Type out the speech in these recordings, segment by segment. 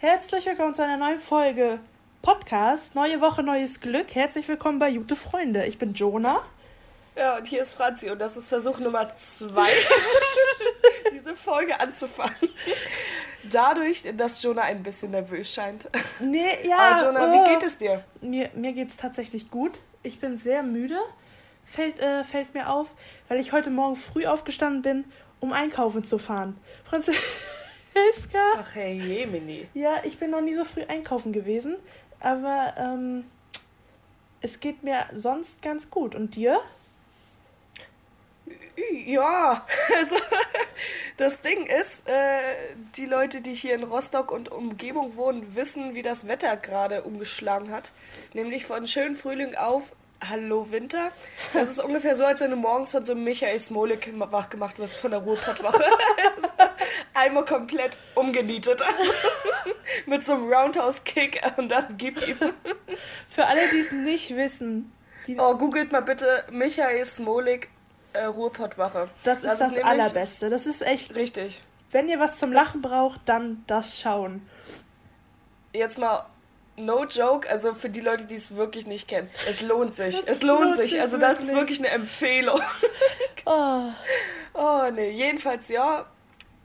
Herzlich willkommen zu einer neuen Folge Podcast. Neue Woche, neues Glück. Herzlich willkommen bei Jute Freunde. Ich bin Jonah. Ja, und hier ist Franzi und das ist Versuch Nummer zwei, diese Folge anzufangen. Dadurch, dass Jonah ein bisschen nervös scheint. Nee, ja. Aber Jonah, wie geht es dir? Mir, mir geht es tatsächlich gut. Ich bin sehr müde, fällt, äh, fällt mir auf, weil ich heute Morgen früh aufgestanden bin, um einkaufen zu fahren. Franziska. Ach, hey, Jemini. Ja, ich bin noch nie so früh einkaufen gewesen, aber ähm, es geht mir sonst ganz gut. Und dir? Ja, also das Ding ist, äh, die Leute, die hier in Rostock und Umgebung wohnen, wissen, wie das Wetter gerade umgeschlagen hat. Nämlich von schönen Frühling auf Hallo Winter. Das ist ungefähr so, als wenn du morgens von so einem Michael Smolik wach gemacht wirst von der Ruhrpottwache. Einmal komplett umgenietet. Mit so einem Roundhouse-Kick und dann gib ihm. Für alle, die es nicht wissen. oh, googelt mal bitte Michael Smolik äh, Ruhrpottwache. Das ist das, das Allerbeste. Das ist echt. Richtig. Wenn ihr was zum Lachen braucht, dann das schauen. Jetzt mal no joke, also für die Leute, die es wirklich nicht kennen, es lohnt sich. Das es lohnt, lohnt sich. sich. Also das ist wirklich eine Empfehlung. oh. oh nee, jedenfalls ja.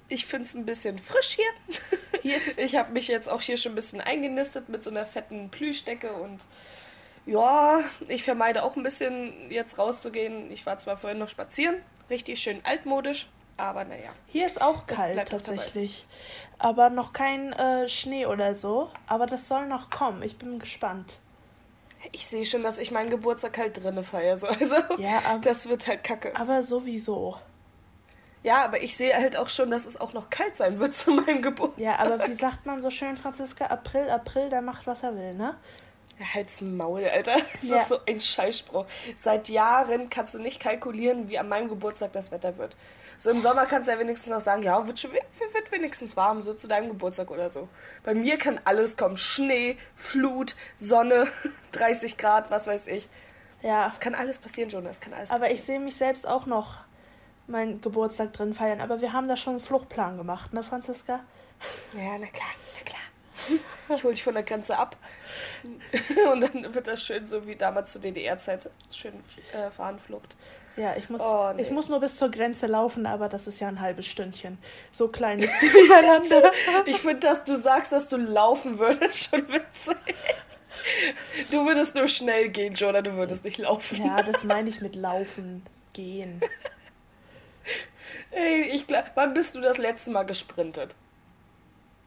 Ich finde es ein bisschen frisch hier. hier ist es ich habe mich jetzt auch hier schon ein bisschen eingenistet mit so einer fetten Plüschdecke und ja, ich vermeide auch ein bisschen jetzt rauszugehen. Ich war zwar vorhin noch spazieren, richtig schön altmodisch, aber naja. Hier ist auch kalt tatsächlich. Aber noch kein äh, Schnee oder so. Aber das soll noch kommen. Ich bin gespannt. Ich sehe schon, dass ich meinen Geburtstag halt drinne feiere. So. Also, ja, aber, das wird halt kacke. Aber sowieso. Ja, aber ich sehe halt auch schon, dass es auch noch kalt sein wird zu meinem Geburtstag. Ja, aber wie sagt man so schön, Franziska? April, April, der macht, was er will, ne? Halt's Maul, Alter. Das ja. ist so ein Scheißspruch. Seit Jahren kannst du nicht kalkulieren, wie an meinem Geburtstag das Wetter wird. So im Sommer kannst du ja wenigstens noch sagen, ja, wird, schon, wird wenigstens warm, so zu deinem Geburtstag oder so. Bei mir kann alles kommen. Schnee, Flut, Sonne, 30 Grad, was weiß ich. Ja. Es kann alles passieren, Jonas. Es kann alles Aber passieren. ich sehe mich selbst auch noch meinen Geburtstag drin feiern. Aber wir haben da schon einen Fluchtplan gemacht, ne, Franziska? Ja, na klar, na klar. Ich hole dich von der Grenze ab. Und dann wird das schön so wie damals zur DDR-Zeit. Schön äh, Fahnenflucht. Ja, ich muss, oh, nee. ich muss nur bis zur Grenze laufen, aber das ist ja ein halbes Stündchen. So klein ist die Niederlande. ich finde, dass du sagst, dass du laufen würdest, schon witzig. Du würdest nur schnell gehen, Jonah, du würdest nicht laufen. Ja, das meine ich mit laufen, gehen. Ey, ich glaub, wann bist du das letzte Mal gesprintet?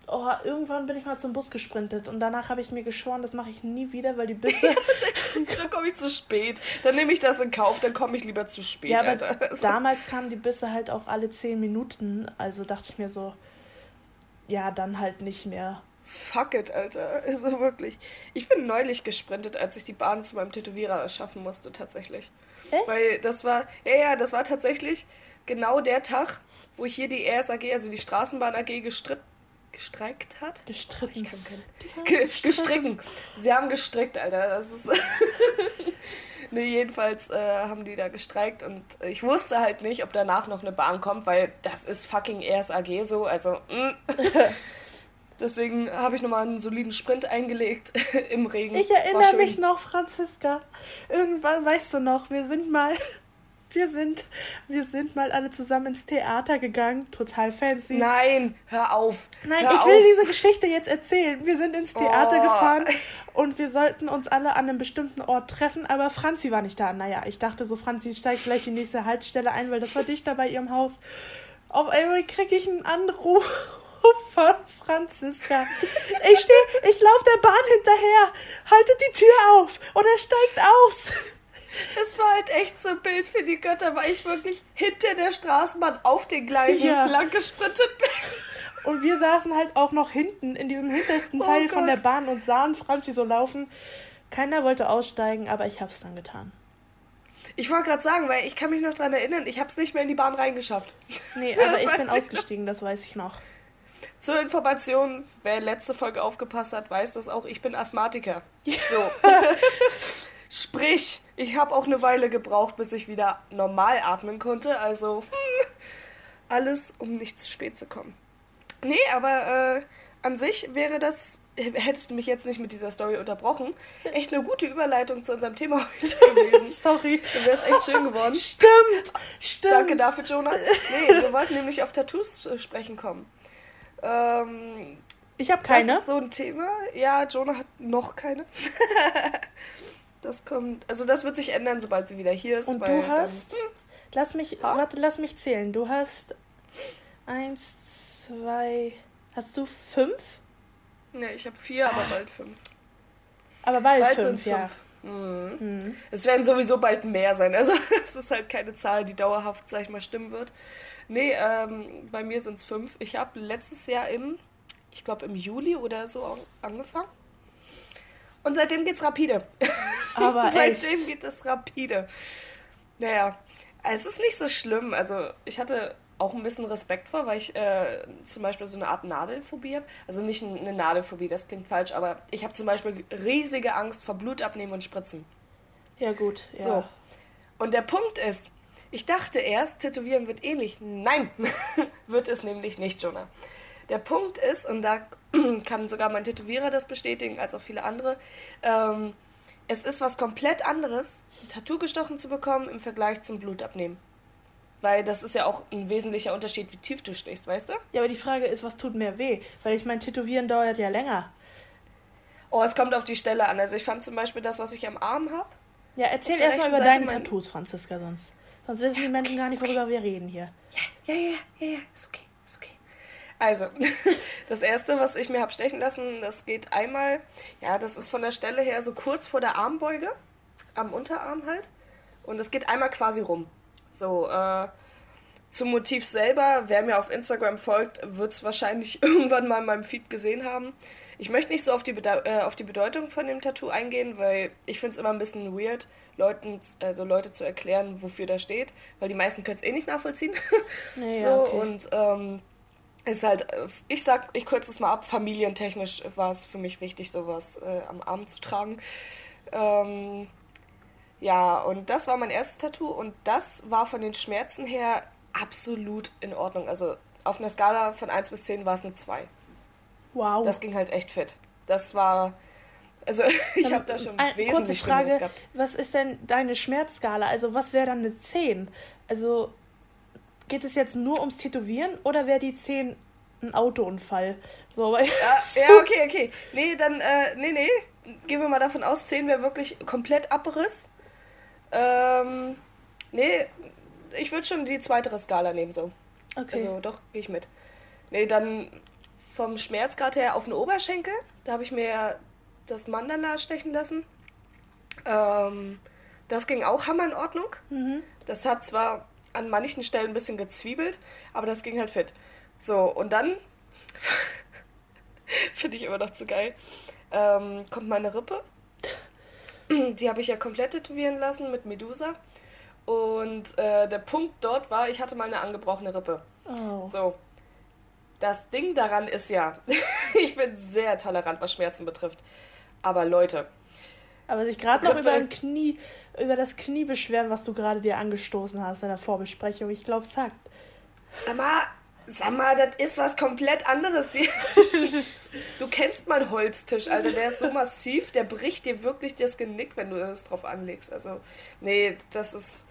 oh, irgendwann bin ich mal zum Bus gesprintet und danach habe ich mir geschworen, das mache ich nie wieder, weil die Busse. da komme ich zu spät. Dann nehme ich das in Kauf, dann komme ich lieber zu spät. Ja, aber Alter. damals kamen die Busse halt auch alle zehn Minuten, also dachte ich mir so, ja, dann halt nicht mehr. Fuck it, Alter. Also wirklich. Ich bin neulich gesprintet, als ich die Bahn zu meinem Tätowierer erschaffen musste, tatsächlich. Echt? Weil das war, ja, ja, das war tatsächlich genau der Tag, wo hier die RSAG, also die Straßenbahn AG, gestritten gestreikt hat. Gestritten. Ich kann kein... gestricken. Sie haben gestrickt, Alter. Das ist. nee, jedenfalls äh, haben die da gestreikt und ich wusste halt nicht, ob danach noch eine Bahn kommt, weil das ist fucking RSAG so. Also. Mm. Deswegen habe ich nochmal einen soliden Sprint eingelegt im Regen. Ich erinnere mich noch, Franziska. Irgendwann, weißt du noch, wir sind mal wir sind, wir sind mal alle zusammen ins Theater gegangen, total fancy. Nein, hör auf. Nein, hör ich will diese Geschichte jetzt erzählen. Wir sind ins Theater oh. gefahren und wir sollten uns alle an einem bestimmten Ort treffen, aber Franzi war nicht da. Naja, ich dachte so, Franzi steigt vielleicht die nächste Haltestelle ein, weil das war dichter bei ihrem Haus. Auf einmal kriege ich einen Anruf von Franziska. Ich stehe, ich laufe der Bahn hinterher. Haltet die Tür auf oder steigt aus. Es war halt echt so ein Bild für die Götter, weil ich wirklich hinter der Straßenbahn auf den Gleisen ja. lang gesprintet bin. Und wir saßen halt auch noch hinten in diesem hintersten oh Teil oh von der Bahn und sahen Franzi so laufen. Keiner wollte aussteigen, aber ich hab's dann getan. Ich wollte gerade sagen, weil ich kann mich noch daran erinnern, ich hab's nicht mehr in die Bahn reingeschafft. Nee, aber ich bin ausgestiegen, noch. das weiß ich noch. Zur Information, wer letzte Folge aufgepasst hat, weiß das auch, ich bin Asthmatiker. So. Sprich, ich habe auch eine Weile gebraucht, bis ich wieder normal atmen konnte. Also hm, alles, um nicht zu spät zu kommen. Nee, aber äh, an sich wäre das, hättest du mich jetzt nicht mit dieser Story unterbrochen, echt eine gute Überleitung zu unserem Thema heute gewesen. Sorry. Du wärst echt schön geworden. Stimmt, stimmt. Danke dafür, Jonah. Nee, wir wollten nämlich auf Tattoos zu sprechen kommen. Ähm, ich habe keine. Das ist so ein Thema. Ja, Jonah hat noch keine. das kommt, also das wird sich ändern, sobald sie wieder hier ist. Und du hast, dann, hm. lass mich, ha? warte, lass mich zählen. Du hast eins, zwei, hast du fünf? Ne, ich habe vier, aber bald fünf. Aber bald, bald fünf, ja. Fünf. Mhm. Mhm. Es werden sowieso bald mehr sein. Also es ist halt keine Zahl, die dauerhaft, sag ich mal, stimmen wird. Nee, ähm, bei mir sind es fünf. Ich habe letztes Jahr im, ich glaube im Juli oder so angefangen. Und seitdem geht's rapide. Aber seitdem echt? geht es rapide. Naja, es ist nicht so schlimm. Also ich hatte auch ein bisschen Respekt vor, weil ich äh, zum Beispiel so eine Art Nadelphobie habe. Also nicht eine Nadelphobie, das klingt falsch, aber ich habe zum Beispiel riesige Angst vor Blutabnehmen und Spritzen. Ja, gut. Ja. So. Und der Punkt ist, ich dachte erst, Tätowieren wird ähnlich. Nein, wird es nämlich nicht, Jonah. Der Punkt ist, und da kann sogar mein Tätowierer das bestätigen, als auch viele andere, ähm, es ist was komplett anderes, ein Tattoo gestochen zu bekommen im Vergleich zum Blutabnehmen. Weil das ist ja auch ein wesentlicher Unterschied, wie tief du stichst, weißt du? Ja, aber die Frage ist, was tut mehr weh? Weil ich mein, Tätowieren dauert ja länger. Oh, es kommt auf die Stelle an. Also ich fand zum Beispiel das, was ich am Arm habe. Ja, erzähl erstmal über deine Tattoos, Franziska, sonst. Sonst wissen ja, die Menschen okay, gar nicht, worüber okay. wir reden hier. Ja, ja, ja, ja, ja, ist okay, ist okay. Also, das erste, was ich mir habe stechen lassen, das geht einmal, ja, das ist von der Stelle her so kurz vor der Armbeuge, am Unterarm halt. Und es geht einmal quasi rum. So, äh, zum Motiv selber, wer mir auf Instagram folgt, wird es wahrscheinlich irgendwann mal in meinem Feed gesehen haben. Ich möchte nicht so auf die, Bede äh, auf die Bedeutung von dem Tattoo eingehen, weil ich finde es immer ein bisschen weird, Leuten, also Leute zu erklären, wofür das steht, weil die meisten können es eh nicht nachvollziehen. Naja, so, okay. und ähm, ist halt, ich sag, ich kürze es mal ab, familientechnisch war es für mich wichtig, sowas äh, am Arm zu tragen. Ähm, ja, und das war mein erstes Tattoo und das war von den Schmerzen her absolut in Ordnung. Also auf einer Skala von 1 bis 10 war es eine 2. Wow. Das ging halt echt fit. Das war. Also ich habe da schon ein, wesentlich kurze Frage, gehabt. Was ist denn deine Schmerzskala? Also was wäre dann eine 10? Also geht es jetzt nur ums Tätowieren oder wäre die 10 ein Autounfall? So, ja, ja, okay, okay. Nee, dann, äh, nee, nee. Gehen wir mal davon aus, 10 wäre wirklich komplett Abriss. Ähm, nee, ich würde schon die zweitere Skala nehmen, so. Okay. Also doch, gehe ich mit. Nee, dann vom Schmerzgrad her auf den Oberschenkel. Da habe ich mir das Mandala stechen lassen. Ähm, das ging auch hammer in Ordnung. Mhm. Das hat zwar an manchen Stellen ein bisschen gezwiebelt, aber das ging halt fit. So, und dann, finde ich immer noch zu geil, ähm, kommt meine Rippe. Die habe ich ja komplett tätowieren lassen mit Medusa. Und äh, der Punkt dort war, ich hatte mal eine angebrochene Rippe. Oh. So. Das Ding daran ist ja, ich bin sehr tolerant, was Schmerzen betrifft. Aber Leute. Aber sich gerade noch über ein Knie, über das Knie beschweren, was du gerade dir angestoßen hast in der Vorbesprechung. Ich glaube, es hackt. Sag mal, Sag mal, das ist was komplett anderes hier. du kennst meinen Holztisch, Alter. Der ist so massiv, der bricht dir wirklich das Genick, wenn du das drauf anlegst. Also, nee, das ist.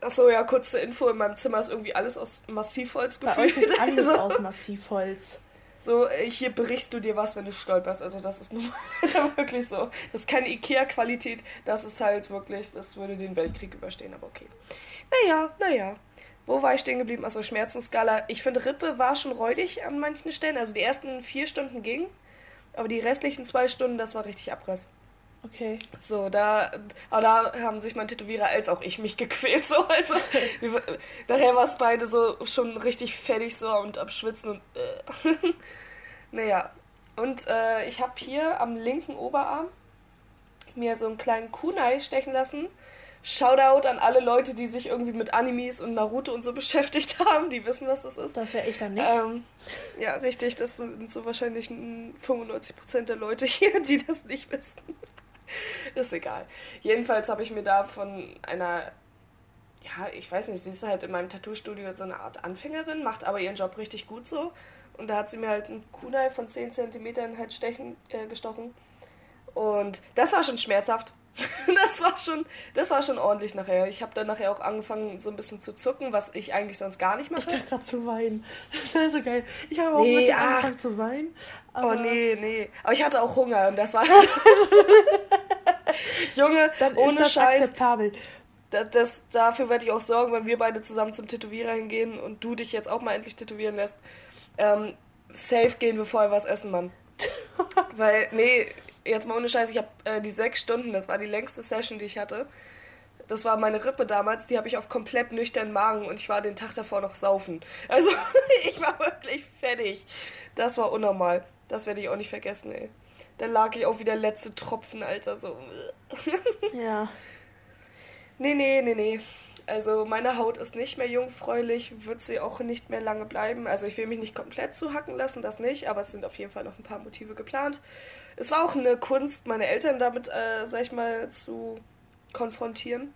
Achso, ja, kurz zur Info: In meinem Zimmer ist irgendwie alles aus Massivholz gefüllt. Bei euch ist alles also, aus Massivholz. So, äh, hier brichst du dir was, wenn du stolperst. Also, das ist nun wirklich so. Das ist keine Ikea-Qualität. Das ist halt wirklich, das würde den Weltkrieg überstehen, aber okay. Naja, naja. Wo war ich stehen geblieben? Also Schmerzensskala. Ich finde, Rippe war schon räudig an manchen Stellen. Also die ersten vier Stunden gingen, aber die restlichen zwei Stunden, das war richtig Abriss. Okay. So, da, aber da haben sich mein Tätowierer als auch ich mich gequält. So, also, daher war es beide so schon richtig fertig so und am Schwitzen und. Äh. naja. Und äh, ich habe hier am linken Oberarm mir so einen kleinen Kunai stechen lassen Shoutout an alle Leute, die sich irgendwie mit Animes und Naruto und so beschäftigt haben, die wissen, was das ist. Das wäre ich dann nicht. Ähm, ja, richtig, das sind so wahrscheinlich 95% der Leute hier, die das nicht wissen. ist egal. Jedenfalls habe ich mir da von einer, ja, ich weiß nicht, sie ist halt in meinem Tattoo-Studio so eine Art Anfängerin, macht aber ihren Job richtig gut so. Und da hat sie mir halt ein Kunai von 10 cm halt stechen, äh, gestochen. Und das war schon schmerzhaft. das war schon, das war schon ordentlich nachher. Ich habe dann nachher auch angefangen, so ein bisschen zu zucken, was ich eigentlich sonst gar nicht mache. Ich dachte gerade zu weinen. Das wäre so geil. Ich habe auch nee, ein bisschen ach. angefangen zu weinen. oh nee, nee. Aber ich hatte auch Hunger und das war. Junge, Dann ohne Scheiß. Akzeptabel. Das, das, dafür werde ich auch sorgen, wenn wir beide zusammen zum Tätowierer hingehen und du dich jetzt auch mal endlich tätowieren lässt. Ähm, safe gehen wir vorher was essen, Mann. Weil, nee, jetzt mal ohne Scheiß, ich habe äh, die sechs Stunden, das war die längste Session, die ich hatte. Das war meine Rippe damals, die habe ich auf komplett nüchternen Magen und ich war den Tag davor noch saufen. Also, ich war wirklich fertig. Das war unnormal. Das werde ich auch nicht vergessen, ey. Da lag ich auch wieder letzte Tropfen, Alter, so. ja. Nee, nee, nee, nee. Also meine Haut ist nicht mehr jungfräulich, wird sie auch nicht mehr lange bleiben. Also ich will mich nicht komplett zuhacken lassen, das nicht, aber es sind auf jeden Fall noch ein paar Motive geplant. Es war auch eine Kunst, meine Eltern damit, äh, sag ich mal, zu konfrontieren.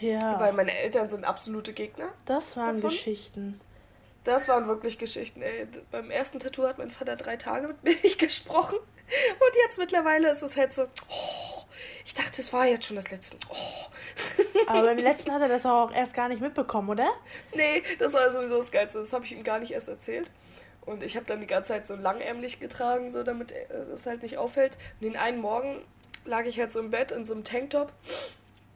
Ja. Weil meine Eltern sind absolute Gegner. Das waren davon. Geschichten. Das waren wirklich Geschichten, ey. Beim ersten Tattoo hat mein Vater drei Tage mit mir nicht gesprochen. Und jetzt mittlerweile ist es halt so, oh, ich dachte, es war jetzt schon das letzte. Oh. Aber beim letzten hat er das auch erst gar nicht mitbekommen, oder? Nee, das war sowieso das Geilste. Das habe ich ihm gar nicht erst erzählt. Und ich habe dann die ganze Zeit so langärmlich getragen, so damit das halt nicht auffällt. Und den einen Morgen lag ich halt so im Bett in so einem Tanktop.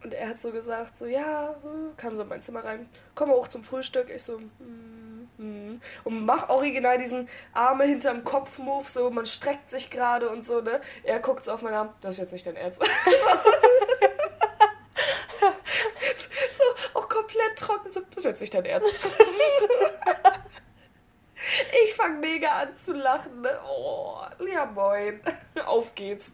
Und er hat so gesagt, so, ja, kam so in mein Zimmer rein, komm hoch zum Frühstück. Ich so, hm, hm. Und mach original diesen Arme hinterm Kopf-Move, so, man streckt sich gerade und so, ne? Er guckt so auf meinen Arm, das ist jetzt nicht dein Ernst. so, auch komplett trocken, so, das ist jetzt nicht dein Ernst. Ich fange mega an zu lachen. Ne? Oh, ja moin. Auf geht's.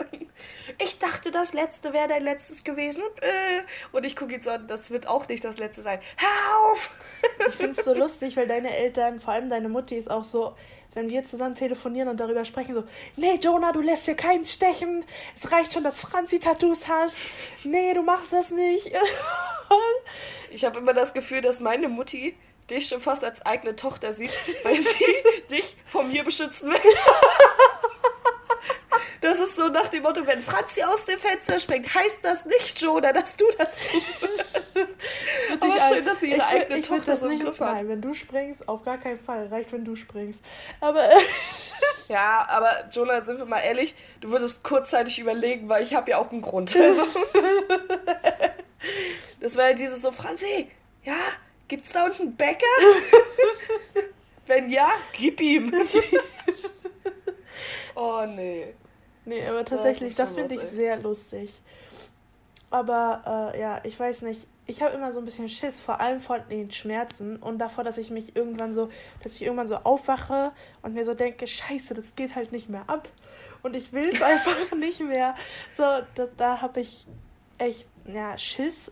Ich dachte, das letzte wäre dein letztes gewesen. Und, äh, und ich gucke ihn so an, das wird auch nicht das letzte sein. Hör auf! Ich finde es so lustig, weil deine Eltern, vor allem deine Mutti, ist auch so, wenn wir zusammen telefonieren und darüber sprechen, so, nee, Jonah, du lässt dir keinen stechen. Es reicht schon, dass Franzi Tattoos hast. Nee, du machst das nicht. ich habe immer das Gefühl, dass meine Mutti dich schon fast als eigene Tochter sieht, weil sie dich von mir beschützen will. Das ist so nach dem Motto, wenn Franzi aus dem Fenster springt, heißt das nicht, Jonah, dass du das tust. Aber schön, dass sie ihre ich, eigene ich Tochter so im Griff hat. Nein, wenn du springst, auf gar keinen Fall. Reicht, wenn du springst. Aber... ja, aber Jonah, sind wir mal ehrlich, du würdest kurzzeitig überlegen, weil ich habe ja auch einen Grund. Also, das war ja dieses so, Franzi, ja, Gibt's da unten einen Bäcker? Wenn ja, gib ihm. oh nee. Nee, aber tatsächlich, das, das finde ich sehr lustig. Aber äh, ja, ich weiß nicht. Ich habe immer so ein bisschen Schiss, vor allem vor den Schmerzen und davor, dass ich mich irgendwann so, dass ich irgendwann so aufwache und mir so denke, scheiße, das geht halt nicht mehr ab. Und ich will es einfach nicht mehr. So, da, da habe ich echt, ja, Schiss.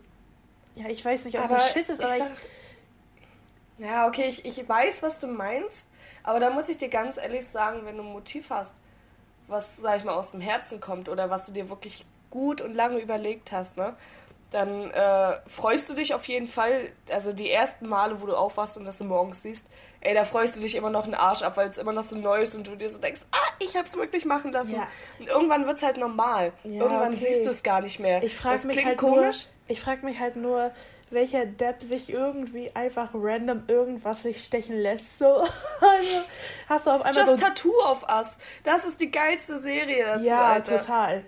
Ja, ich weiß nicht, ob aber das Schiss ist, aber ich, ich ja, okay, ich, ich weiß, was du meinst, aber da muss ich dir ganz ehrlich sagen, wenn du ein Motiv hast, was, sag ich mal, aus dem Herzen kommt oder was du dir wirklich gut und lange überlegt hast, ne? Dann äh, freust du dich auf jeden Fall, also die ersten Male, wo du aufwachst und das du morgens siehst, ey, da freust du dich immer noch einen Arsch ab, weil es immer noch so neu ist und du dir so denkst, ah, ich hab's wirklich machen lassen. Ja. Und irgendwann wird's halt normal. Ja, irgendwann okay. siehst du es gar nicht mehr. Ich frage mich halt komisch. Nur, ich frage mich halt nur, welcher Depp sich irgendwie einfach random irgendwas sich stechen lässt. So. Also hast du auf einmal Just so Tattoo of Us. Das ist die geilste Serie dazu, Ja, Alter. total.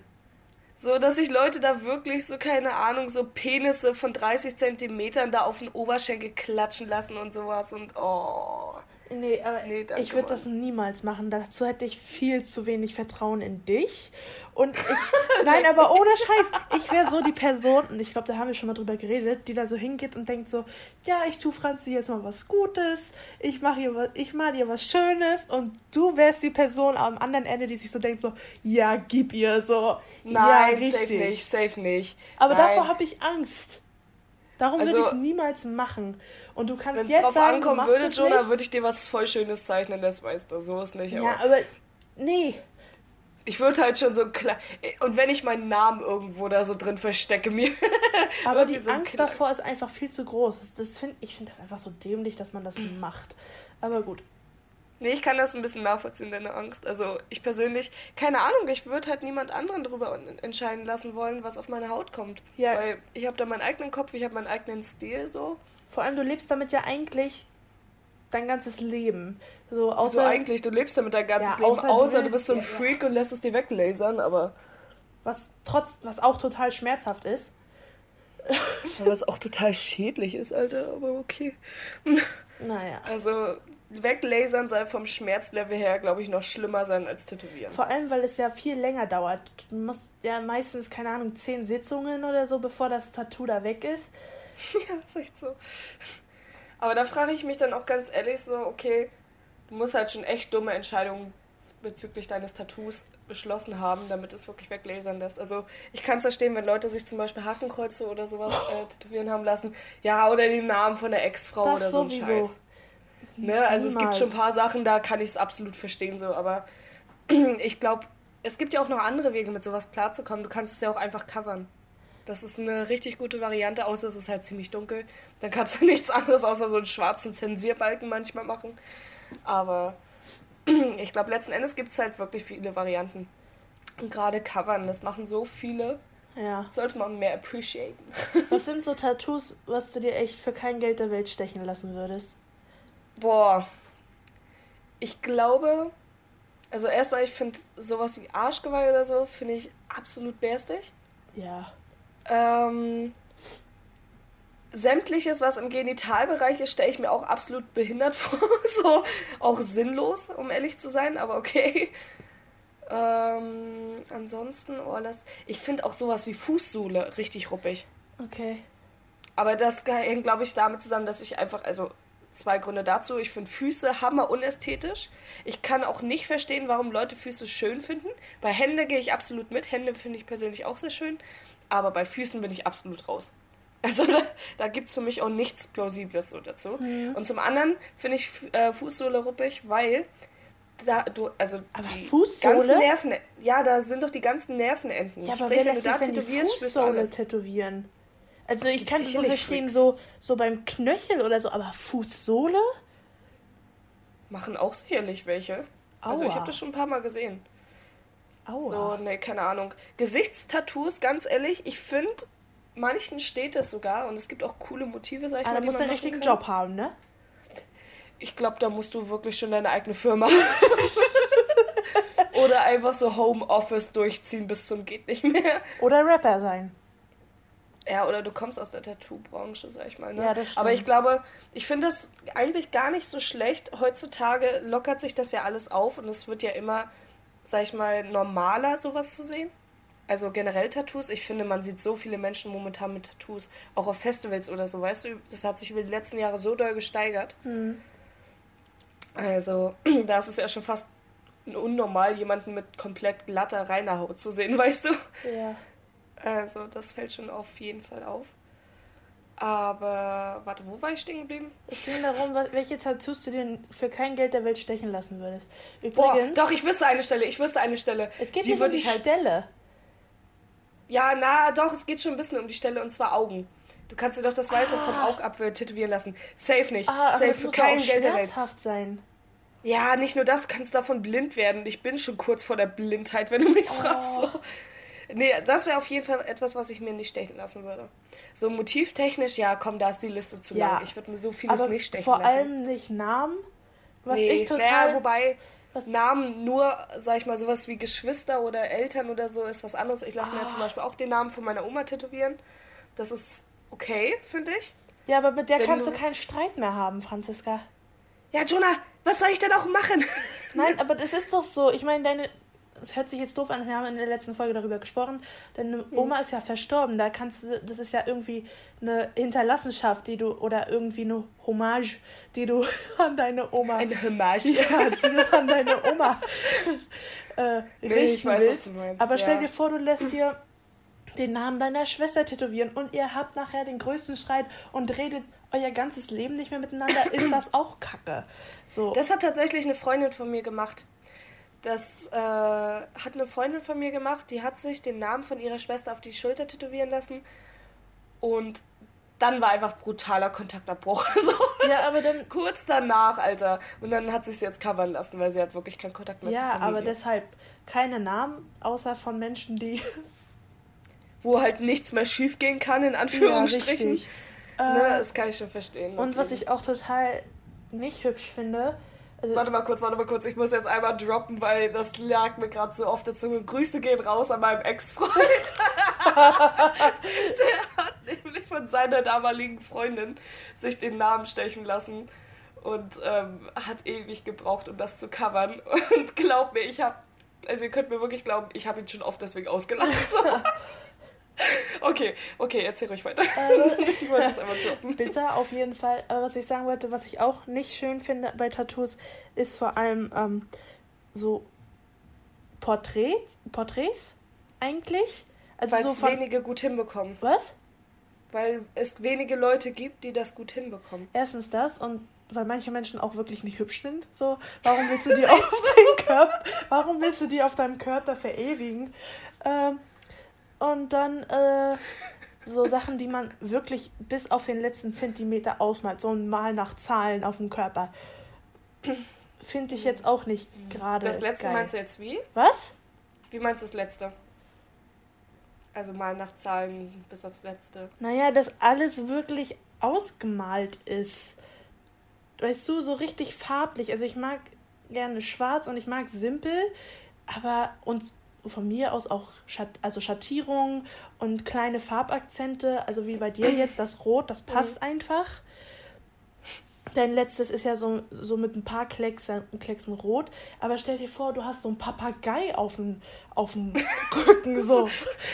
So, dass sich Leute da wirklich so, keine Ahnung, so Penisse von 30 Zentimetern da auf den Oberschenkel klatschen lassen und sowas und oh. Nee, aber nee, ich würde das niemals machen. Dazu hätte ich viel zu wenig Vertrauen in dich. Und ich, nein, aber ohne Scheiß, ich wäre so die Person, und ich glaube, da haben wir schon mal drüber geredet, die da so hingeht und denkt so, ja, ich tue Franzi jetzt mal was Gutes, ich mache ihr was, ich mal ihr was Schönes und du wärst die Person am anderen Ende, die sich so denkt so, ja, gib ihr so. Nein, ja, safe nicht, safe nicht. Aber Nein. davor habe ich Angst. Darum also, würde ich es niemals machen. Und du kannst jetzt drauf sagen, ankommen würde, Jonah, würde ich dir was voll Schönes zeichnen, das weißt du. So ist nicht. Aber ja, aber nee. Ich würde halt schon so klar. Und wenn ich meinen Namen irgendwo da so drin verstecke, mir. Aber die so Angst davor ist einfach viel zu groß. Das, das find, ich finde das einfach so dämlich, dass man das macht. Aber gut. Nee, ich kann das ein bisschen nachvollziehen, deine Angst. Also ich persönlich, keine Ahnung, ich würde halt niemand anderen darüber entscheiden lassen wollen, was auf meine Haut kommt. Ja. Weil ich habe da meinen eigenen Kopf, ich habe meinen eigenen Stil so. Vor allem, du lebst damit ja eigentlich dein ganzes Leben. So, außer, so eigentlich, du lebst damit dein ganzes ja, Leben, außer, außer du, du, bist so ein ja, Freak ja. und lässt es dir weglasern, aber... Was trotz, was auch total schmerzhaft ist. was auch total schädlich ist, Alter, aber okay. Naja. Also, weglasern soll vom Schmerzlevel her, glaube ich, noch schlimmer sein als tätowieren. Vor allem, weil es ja viel länger dauert. Du musst ja meistens, keine Ahnung, zehn Sitzungen oder so, bevor das Tattoo da weg ist. ja, ist echt so. Aber da frage ich mich dann auch ganz ehrlich so, okay, du musst halt schon echt dumme Entscheidungen bezüglich deines Tattoos beschlossen haben, damit es wirklich weglasern lässt. Also ich kann es verstehen, wenn Leute sich zum Beispiel Hakenkreuze oder sowas äh, tätowieren haben lassen. Ja, oder den Namen von der Ex-Frau oder so ein Scheiß. Ne? Also Niemals. es gibt schon ein paar Sachen, da kann ich es absolut verstehen so, aber ich glaube, es gibt ja auch noch andere Wege, mit sowas klarzukommen. Du kannst es ja auch einfach covern. Das ist eine richtig gute Variante, außer es ist halt ziemlich dunkel. Dann kannst du nichts anderes außer so einen schwarzen Zensierbalken manchmal machen. Aber ich glaube, letzten Endes gibt es halt wirklich viele Varianten. Und gerade covern, das machen so viele. Ja. Sollte man mehr appreciaten. Was sind so Tattoos, was du dir echt für kein Geld der Welt stechen lassen würdest? Boah. Ich glaube, also erstmal, ich finde sowas wie Arschgeweih oder so, finde ich absolut bärstig. Ja. Ähm, sämtliches, was im Genitalbereich ist, stelle ich mir auch absolut behindert vor. so auch sinnlos, um ehrlich zu sein, aber okay. Ähm, ansonsten, oh, das, ich finde auch sowas wie Fußsohle richtig ruppig. Okay. Aber das hängt, glaube ich, damit zusammen, dass ich einfach, also zwei Gründe dazu. Ich finde Füße hammer unästhetisch. Ich kann auch nicht verstehen, warum Leute Füße schön finden. Bei Hände gehe ich absolut mit. Hände finde ich persönlich auch sehr schön. Aber bei Füßen bin ich absolut raus. Also da, da gibt es für mich auch nichts Plausibles so dazu. Mhm. Und zum anderen finde ich äh, Fußsohle ruppig, weil da du, also aber die Fußsohle? ganzen Nerven, ja, da sind doch die ganzen Nervenenden. Ja, aber Sprich, wenn du da tätowierst, Fußsohle tätowieren. Also ich kann das so verstehen, so, so beim Knöchel oder so, aber Fußsohle? Machen auch sicherlich welche. Aua. Also ich habe das schon ein paar Mal gesehen. Aua. So, ne, keine Ahnung. Gesichtstattoos, ganz ehrlich, ich finde, manchen steht es sogar und es gibt auch coole Motive, sag ich Aber mal. Aber musst einen richtigen kann. Job haben, ne? Ich glaube, da musst du wirklich schon deine eigene Firma Oder einfach so Homeoffice durchziehen bis zum geht nicht mehr. Oder Rapper sein. Ja, oder du kommst aus der Tattoo-Branche, sag ich mal. Ne? Ja, das stimmt. Aber ich glaube, ich finde das eigentlich gar nicht so schlecht. Heutzutage lockert sich das ja alles auf und es wird ja immer sag ich mal, normaler, sowas zu sehen. Also generell Tattoos. Ich finde, man sieht so viele Menschen momentan mit Tattoos, auch auf Festivals oder so, weißt du, das hat sich über die letzten Jahre so doll gesteigert. Mhm. Also, da ist es ja schon fast unnormal, jemanden mit komplett glatter, reiner Haut zu sehen, weißt du? Ja. Also, das fällt schon auf jeden Fall auf. Aber, warte, wo war ich stehen geblieben? Es ging darum, welche Tattoos du dir für kein Geld der Welt stechen lassen würdest. Übrigens, Boah, doch, ich wüsste eine Stelle, ich wüsste eine Stelle. Es geht die nicht um die halt Stelle. Ja, na, doch, es geht schon ein bisschen um die Stelle und zwar Augen. Du kannst dir doch das Weiße ah. vom Augapfel tätowieren lassen. Safe nicht. Ah, Safe für kein Geld der Welt. sein. Ja, nicht nur das, du kannst davon blind werden. Ich bin schon kurz vor der Blindheit, wenn du mich oh. fragst. So. Nee, das wäre auf jeden Fall etwas, was ich mir nicht stechen lassen würde. So motivtechnisch, ja, komm, da ist die Liste zu ja. lang. Ich würde mir so vieles aber nicht stechen vor lassen. Vor allem nicht Namen, was nee, ich total... Naja, wobei was? Namen nur, sag ich mal, sowas wie Geschwister oder Eltern oder so ist was anderes. Ich lasse ah. mir ja zum Beispiel auch den Namen von meiner Oma tätowieren. Das ist okay, finde ich. Ja, aber mit der Wenn kannst du keinen Streit mehr haben, Franziska. Ja, Jonah, was soll ich denn auch machen? Nein, aber das ist doch so. Ich meine, deine, es hört sich jetzt doof an, wir haben in der letzten Folge darüber gesprochen, deine mhm. Oma ist ja verstorben, da kannst du, das ist ja irgendwie eine Hinterlassenschaft, die du, oder irgendwie eine Hommage, die du an deine Oma... Eine Hommage? Ja, die du an deine Oma äh, nee, ich weiß, willst. Was du meinst, Aber stell ja. dir vor, du lässt dir den Namen deiner Schwester tätowieren und ihr habt nachher den größten Streit und redet euer ganzes Leben nicht mehr miteinander, ist das auch Kacke. So. Das hat tatsächlich eine Freundin von mir gemacht. Das äh, hat eine Freundin von mir gemacht, die hat sich den Namen von ihrer Schwester auf die Schulter tätowieren lassen. Und dann war einfach brutaler Kontaktabbruch. So. Ja, aber dann. Kurz danach, Alter. Und dann hat sie es jetzt covern lassen, weil sie hat wirklich keinen Kontakt mehr ja, zur Familie. Ja, aber deshalb keine Namen, außer von Menschen, die. Wo halt nichts mehr schief gehen kann, in Anführungsstrichen. Ja, ne, das kann ich schon verstehen. Und was ich auch total nicht hübsch finde, also warte mal kurz, warte mal kurz. Ich muss jetzt einmal droppen, weil das lag mir gerade so auf der Zunge. Grüße gehen raus an meinem Ex-Freund. der hat nämlich von seiner damaligen Freundin sich den Namen stechen lassen und ähm, hat ewig gebraucht, um das zu covern. Und glaub mir, ich habe, also ihr könnt mir wirklich glauben, ich habe ihn schon oft deswegen ausgelacht. So. Okay, okay, erzähl ruhig weiter. Also, ich wollte es einmal droppen. Bitter, auf jeden Fall. Aber was ich sagen wollte, was ich auch nicht schön finde bei Tattoos, ist vor allem ähm, so Porträts, Porträts eigentlich. Also Weil so es von... wenige gut hinbekommen. Was? Weil es wenige Leute gibt, die das gut hinbekommen. Erstens das und weil manche Menschen auch wirklich nicht hübsch sind. So, warum willst du die auf deinen Körper, warum willst du die auf deinem Körper verewigen? Ähm, und dann äh, so Sachen, die man wirklich bis auf den letzten Zentimeter ausmalt. So ein Mal nach Zahlen auf dem Körper. Finde ich jetzt auch nicht gerade. Das letzte geil. meinst du jetzt wie? Was? Wie meinst du das letzte? Also mal nach Zahlen bis aufs letzte. Naja, dass alles wirklich ausgemalt ist. Weißt du, so richtig farblich. Also ich mag gerne schwarz und ich mag simpel, aber und von mir aus auch Schatt, also Schattierungen und kleine Farbakzente, also wie bei dir jetzt das Rot, das passt mhm. einfach. Dein letztes ist ja so, so mit ein paar Klecksen, Klecksen rot, aber stell dir vor, du hast so einen Papagei auf dem, auf dem Rücken. So.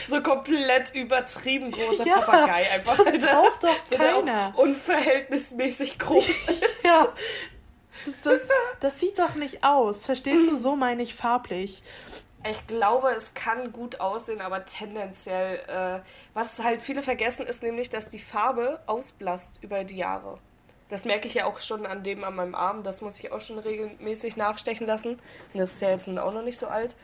so komplett übertrieben großer ja, Papagei einfach. Das braucht doch so keiner. unverhältnismäßig groß ja. Das, das, das sieht doch nicht aus. Verstehst du? So meine ich farblich. Ich glaube, es kann gut aussehen, aber tendenziell, äh, was halt viele vergessen, ist nämlich, dass die Farbe ausblasst über die Jahre. Das merke ich ja auch schon an dem an meinem Arm. Das muss ich auch schon regelmäßig nachstechen lassen. Und das ist ja jetzt nun auch noch nicht so alt.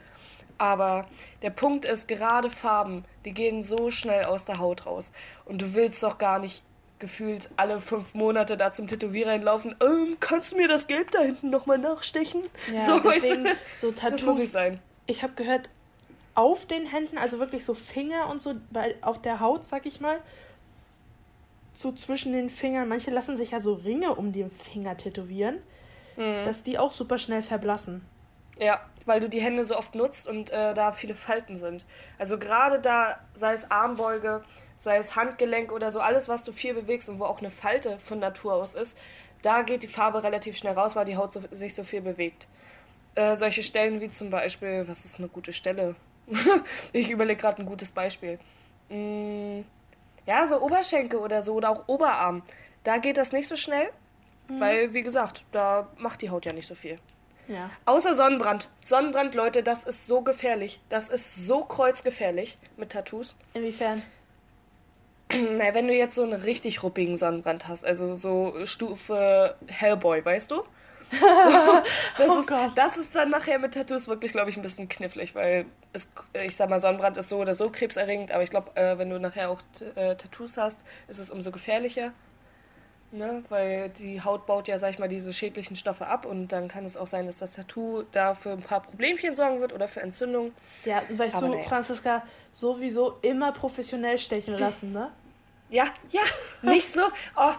Aber der Punkt ist, gerade Farben, die gehen so schnell aus der Haut raus. Und du willst doch gar nicht gefühlt alle fünf Monate da zum Tätowierer hinlaufen. Ähm, kannst du mir das Gelb da hinten nochmal nachstechen? Ja, so, deswegen, so Tattoos, das muss nicht sein ich habe gehört, auf den Händen, also wirklich so Finger und so, bei, auf der Haut, sag ich mal, so zwischen den Fingern, manche lassen sich ja so Ringe um den Finger tätowieren, mhm. dass die auch super schnell verblassen. Ja, weil du die Hände so oft nutzt und äh, da viele Falten sind. Also gerade da, sei es Armbeuge, sei es Handgelenk oder so, alles, was du viel bewegst und wo auch eine Falte von Natur aus ist, da geht die Farbe relativ schnell raus, weil die Haut so, sich so viel bewegt. Äh, solche Stellen wie zum Beispiel, was ist eine gute Stelle? ich überlege gerade ein gutes Beispiel. Mm, ja, so Oberschenkel oder so oder auch Oberarm. Da geht das nicht so schnell, mhm. weil, wie gesagt, da macht die Haut ja nicht so viel. Ja. Außer Sonnenbrand. Sonnenbrand, Leute, das ist so gefährlich. Das ist so kreuzgefährlich mit Tattoos. Inwiefern? Na, wenn du jetzt so einen richtig ruppigen Sonnenbrand hast, also so Stufe Hellboy, weißt du? So, das, oh ist, Gott. das ist dann nachher mit Tattoos wirklich, glaube ich, ein bisschen knifflig, weil es, ich sag mal, Sonnenbrand ist so oder so krebserregend, aber ich glaube, äh, wenn du nachher auch äh, Tattoos hast, ist es umso gefährlicher. Ne? Weil die Haut baut ja, sag ich mal, diese schädlichen Stoffe ab und dann kann es auch sein, dass das Tattoo da für ein paar Problemchen sorgen wird oder für Entzündung. Ja, weißt aber du, naja. Franziska, sowieso immer professionell stechen lassen, ne? Ja, ja, nicht so. Oh,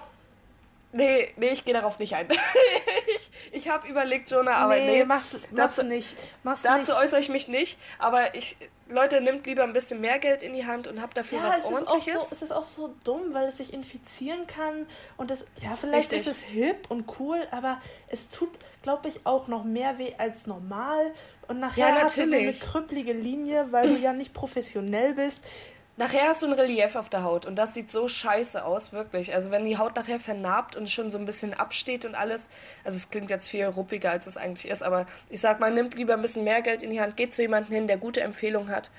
Nee, nee, ich gehe darauf nicht ein. ich ich habe überlegt, Jonah, aber nee, nee mach's, dazu, nicht. Mach's dazu nicht. äußere ich mich nicht. Aber ich, Leute, nimmt lieber ein bisschen mehr Geld in die Hand und habt dafür ja, was es Ordentliches. Ist auch so, es ist auch so dumm, weil es sich infizieren kann und das, ja, vielleicht Richtig. ist es hip und cool, aber es tut, glaube ich, auch noch mehr weh als normal. Und nachher ja, hast du so eine krüppelige Linie, weil du ja nicht professionell bist. Nachher hast du ein Relief auf der Haut und das sieht so scheiße aus, wirklich. Also wenn die Haut nachher vernarbt und schon so ein bisschen absteht und alles, also es klingt jetzt viel ruppiger, als es eigentlich ist, aber ich sag mal, nimmt lieber ein bisschen mehr Geld in die Hand, geht zu jemandem hin, der gute Empfehlungen hat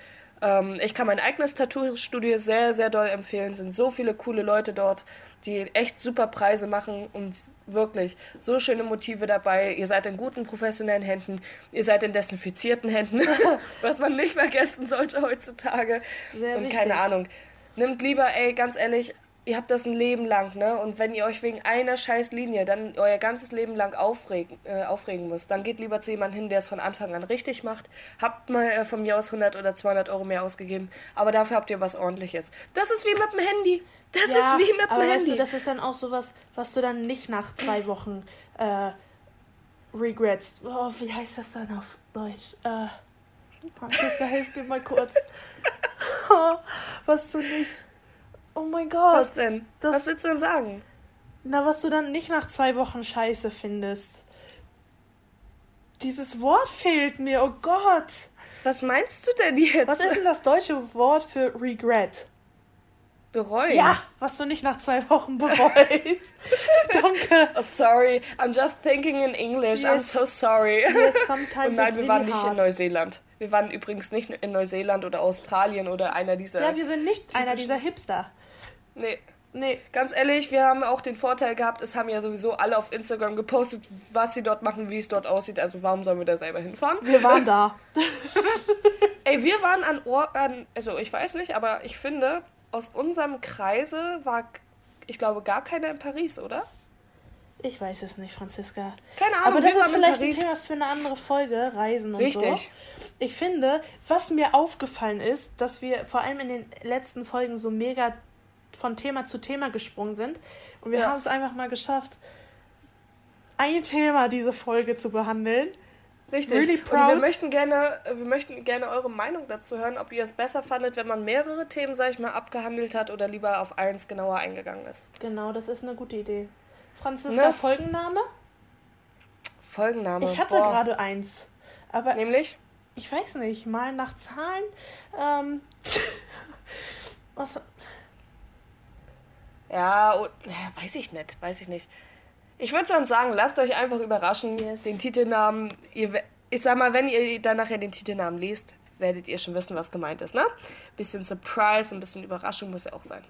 ähm, ich kann mein eigenes Tattoo-Studio sehr, sehr doll empfehlen. Es sind so viele coole Leute dort, die echt super Preise machen und wirklich so schöne Motive dabei. Ihr seid in guten professionellen Händen, ihr seid in desinfizierten Händen, was man nicht vergessen sollte heutzutage. Sehr und wichtig. keine Ahnung. Nimmt lieber, ey, ganz ehrlich, ihr habt das ein Leben lang, ne? Und wenn ihr euch wegen einer scheiß Linie dann euer ganzes Leben lang aufregen, äh, aufregen müsst, dann geht lieber zu jemandem hin, der es von Anfang an richtig macht. Habt mal äh, von mir aus 100 oder 200 Euro mehr ausgegeben, aber dafür habt ihr was ordentliches. Das ist wie mit dem Handy. Das ja, ist wie mit dem aber Handy. Weißt du, das ist dann auch sowas, was du dann nicht nach zwei Wochen äh, regretst. Oh, wie heißt das dann auf Deutsch? Äh, Franziska, hilf mir mal kurz. was du nicht Oh mein Gott. Was denn? Das, was willst du denn sagen? Na, was du dann nicht nach zwei Wochen scheiße findest. Dieses Wort fehlt mir, oh Gott. Was meinst du denn jetzt? Was ist denn das deutsche Wort für regret? Bereuen? Ja, was du nicht nach zwei Wochen bereust. Danke. Oh, sorry, I'm just thinking in English. Yes. I'm so sorry. Yes, sometimes Und nein, wir really waren nicht hard. in Neuseeland. Wir waren übrigens nicht in Neuseeland oder Australien oder einer dieser. Ja, wir sind nicht einer dieser Hipster. Nee. Nee, ganz ehrlich, wir haben auch den Vorteil gehabt, es haben ja sowieso alle auf Instagram gepostet, was sie dort machen, wie es dort aussieht. Also warum sollen wir da selber hinfahren? Wir waren da. Ey, wir waren an Orten, also ich weiß nicht, aber ich finde, aus unserem Kreise war, ich glaube, gar keiner in Paris, oder? Ich weiß es nicht, Franziska. Keine Ahnung. Aber das ist vielleicht ein Thema für eine andere Folge, Reisen und Richtig. so. Richtig. Ich finde, was mir aufgefallen ist, dass wir vor allem in den letzten Folgen so mega von Thema zu Thema gesprungen sind. Und wir ja. haben es einfach mal geschafft, ein Thema diese Folge zu behandeln. Richtig. Really proud. Und wir möchten gerne, wir möchten gerne eure Meinung dazu hören, ob ihr es besser fandet, wenn man mehrere Themen, sag ich mal, abgehandelt hat oder lieber auf eins genauer eingegangen ist. Genau, das ist eine gute Idee. Franziska, ne? Folgenname? Folgenname. Ich hatte gerade eins. Aber Nämlich? Ich weiß nicht, mal nach Zahlen. Ähm, was, ja, und, ja, weiß ich nicht, weiß ich nicht. Ich würde sonst sagen, lasst euch einfach überraschen. Yes. Den Titelnamen, ihr, ich sag mal, wenn ihr dann nachher den Titelnamen liest, werdet ihr schon wissen, was gemeint ist, ne? Bisschen Surprise, ein bisschen Überraschung muss ja auch sein.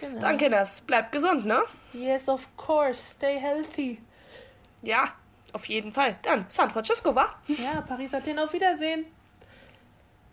Genau. Danke, das. Bleibt gesund, ne? Yes, of course. Stay healthy. Ja, auf jeden Fall. Dann San Francisco, wa? Ja, Paris, Athen, auf Wiedersehen.